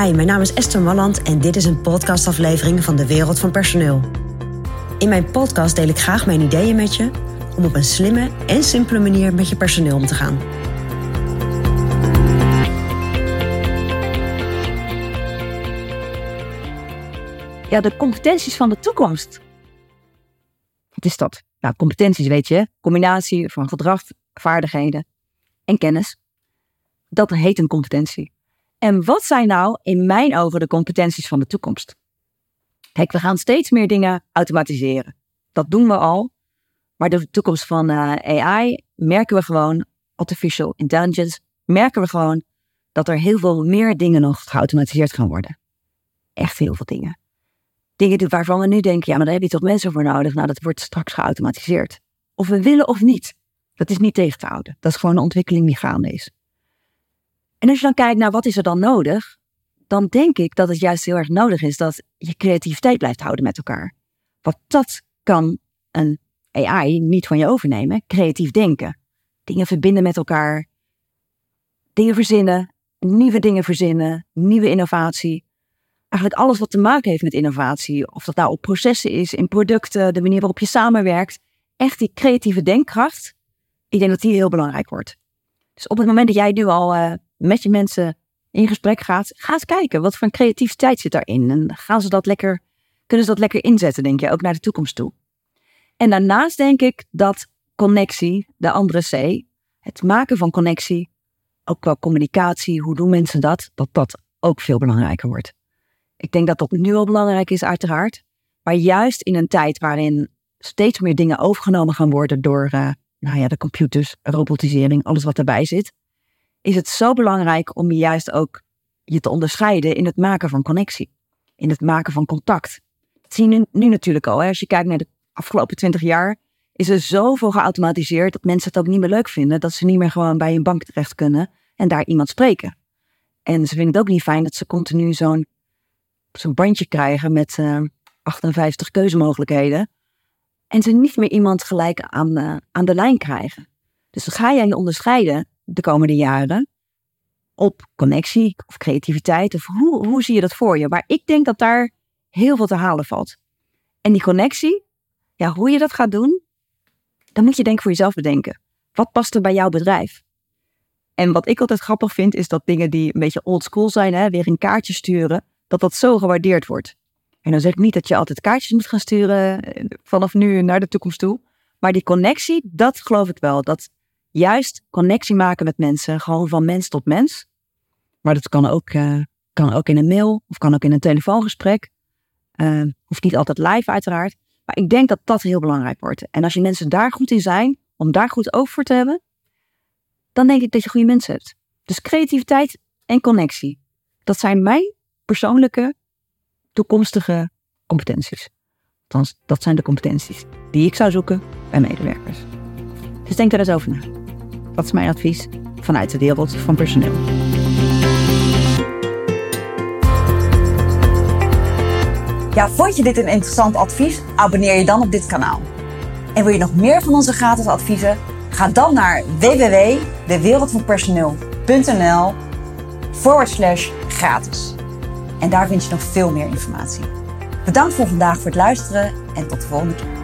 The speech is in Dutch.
Hi, mijn naam is Esther Malland en dit is een podcastaflevering van de Wereld van Personeel. In mijn podcast deel ik graag mijn ideeën met je om op een slimme en simpele manier met je personeel om te gaan. Ja, de competenties van de toekomst. Wat is dat? Nou, competenties weet je, combinatie van gedrag, vaardigheden en kennis. Dat heet een competentie. En wat zijn nou in mijn ogen de competenties van de toekomst? Kijk, we gaan steeds meer dingen automatiseren. Dat doen we al. Maar de toekomst van uh, AI merken we gewoon, artificial intelligence, merken we gewoon dat er heel veel meer dingen nog geautomatiseerd gaan worden. Echt heel veel dingen. Dingen waarvan we nu denken, ja, maar daar heb je toch mensen voor nodig? Nou, dat wordt straks geautomatiseerd. Of we willen of niet. Dat is niet tegen te houden. Dat is gewoon een ontwikkeling die gaande is. En als je dan kijkt naar wat is er dan nodig, dan denk ik dat het juist heel erg nodig is dat je creativiteit blijft houden met elkaar. Want dat kan een AI niet van je overnemen. Creatief denken. Dingen verbinden met elkaar. Dingen verzinnen. Nieuwe dingen verzinnen. Nieuwe innovatie. Eigenlijk alles wat te maken heeft met innovatie. Of dat nou op processen is, in producten, de manier waarop je samenwerkt. Echt die creatieve denkkracht. Ik denk dat die heel belangrijk wordt. Dus op het moment dat jij nu al uh, met je mensen in gesprek gaat, ga eens kijken wat voor creativiteit zit daarin. En gaan ze dat lekker, kunnen ze dat lekker inzetten, denk je, ook naar de toekomst toe. En daarnaast denk ik dat connectie, de andere C, het maken van connectie, ook qua communicatie, hoe doen mensen dat, dat dat ook veel belangrijker wordt. Ik denk dat dat nu al belangrijk is, uiteraard. Maar juist in een tijd waarin steeds meer dingen overgenomen gaan worden door uh, nou ja, de computers, robotisering, alles wat erbij zit, is het zo belangrijk om je juist ook je te onderscheiden in het maken van connectie. In het maken van contact. Dat zie je nu, natuurlijk al. Hè? Als je kijkt naar de afgelopen twintig jaar, is er zoveel geautomatiseerd dat mensen het ook niet meer leuk vinden. Dat ze niet meer gewoon bij een bank terecht kunnen en daar iemand spreken. En ze vinden het ook niet fijn dat ze continu zo'n bandje krijgen met uh, eh, 58 keuzemogelijkheden. En ze niet meer iemand gelijk aan, uh, aan de lijn krijgen. Dus ga jij je onderscheiden de komende jaren op connectie of creativiteit? Of hoe, hoe zie je dat voor je? Maar ik denk dat daar heel veel te halen valt. En die connectie, ja, hoe je dat gaat doen, dan moet je denk ik voor jezelf bedenken. Wat past er bij jouw bedrijf? En wat ik altijd grappig vind, is dat dingen die een beetje old school zijn, hè, weer een kaartje sturen, dat dat zo gewaardeerd wordt. En dan zeg ik niet dat je altijd kaartjes moet gaan sturen eh, vanaf nu naar de toekomst toe. Maar die connectie, dat geloof ik wel. Dat juist connectie maken met mensen, gewoon van mens tot mens. Maar dat kan ook, uh, kan ook in een mail of kan ook in een telefoongesprek. Uh, hoeft niet altijd live uiteraard. Maar ik denk dat dat heel belangrijk wordt. En als je mensen daar goed in zijn, om daar goed over voor te hebben, dan denk ik dat je goede mensen hebt. Dus creativiteit en connectie. Dat zijn mijn persoonlijke, toekomstige competenties. Althans, dat zijn de competenties die ik zou zoeken bij medewerkers. Dus denk er eens over na. Dat is mijn advies vanuit de wereld van personeel. Ja, vond je dit een interessant advies? Abonneer je dan op dit kanaal. En wil je nog meer van onze gratis adviezen? Ga dan naar www.dewereldvanpersoneel.nl forward slash gratis. En daar vind je nog veel meer informatie. Bedankt voor vandaag voor het luisteren en tot de volgende keer.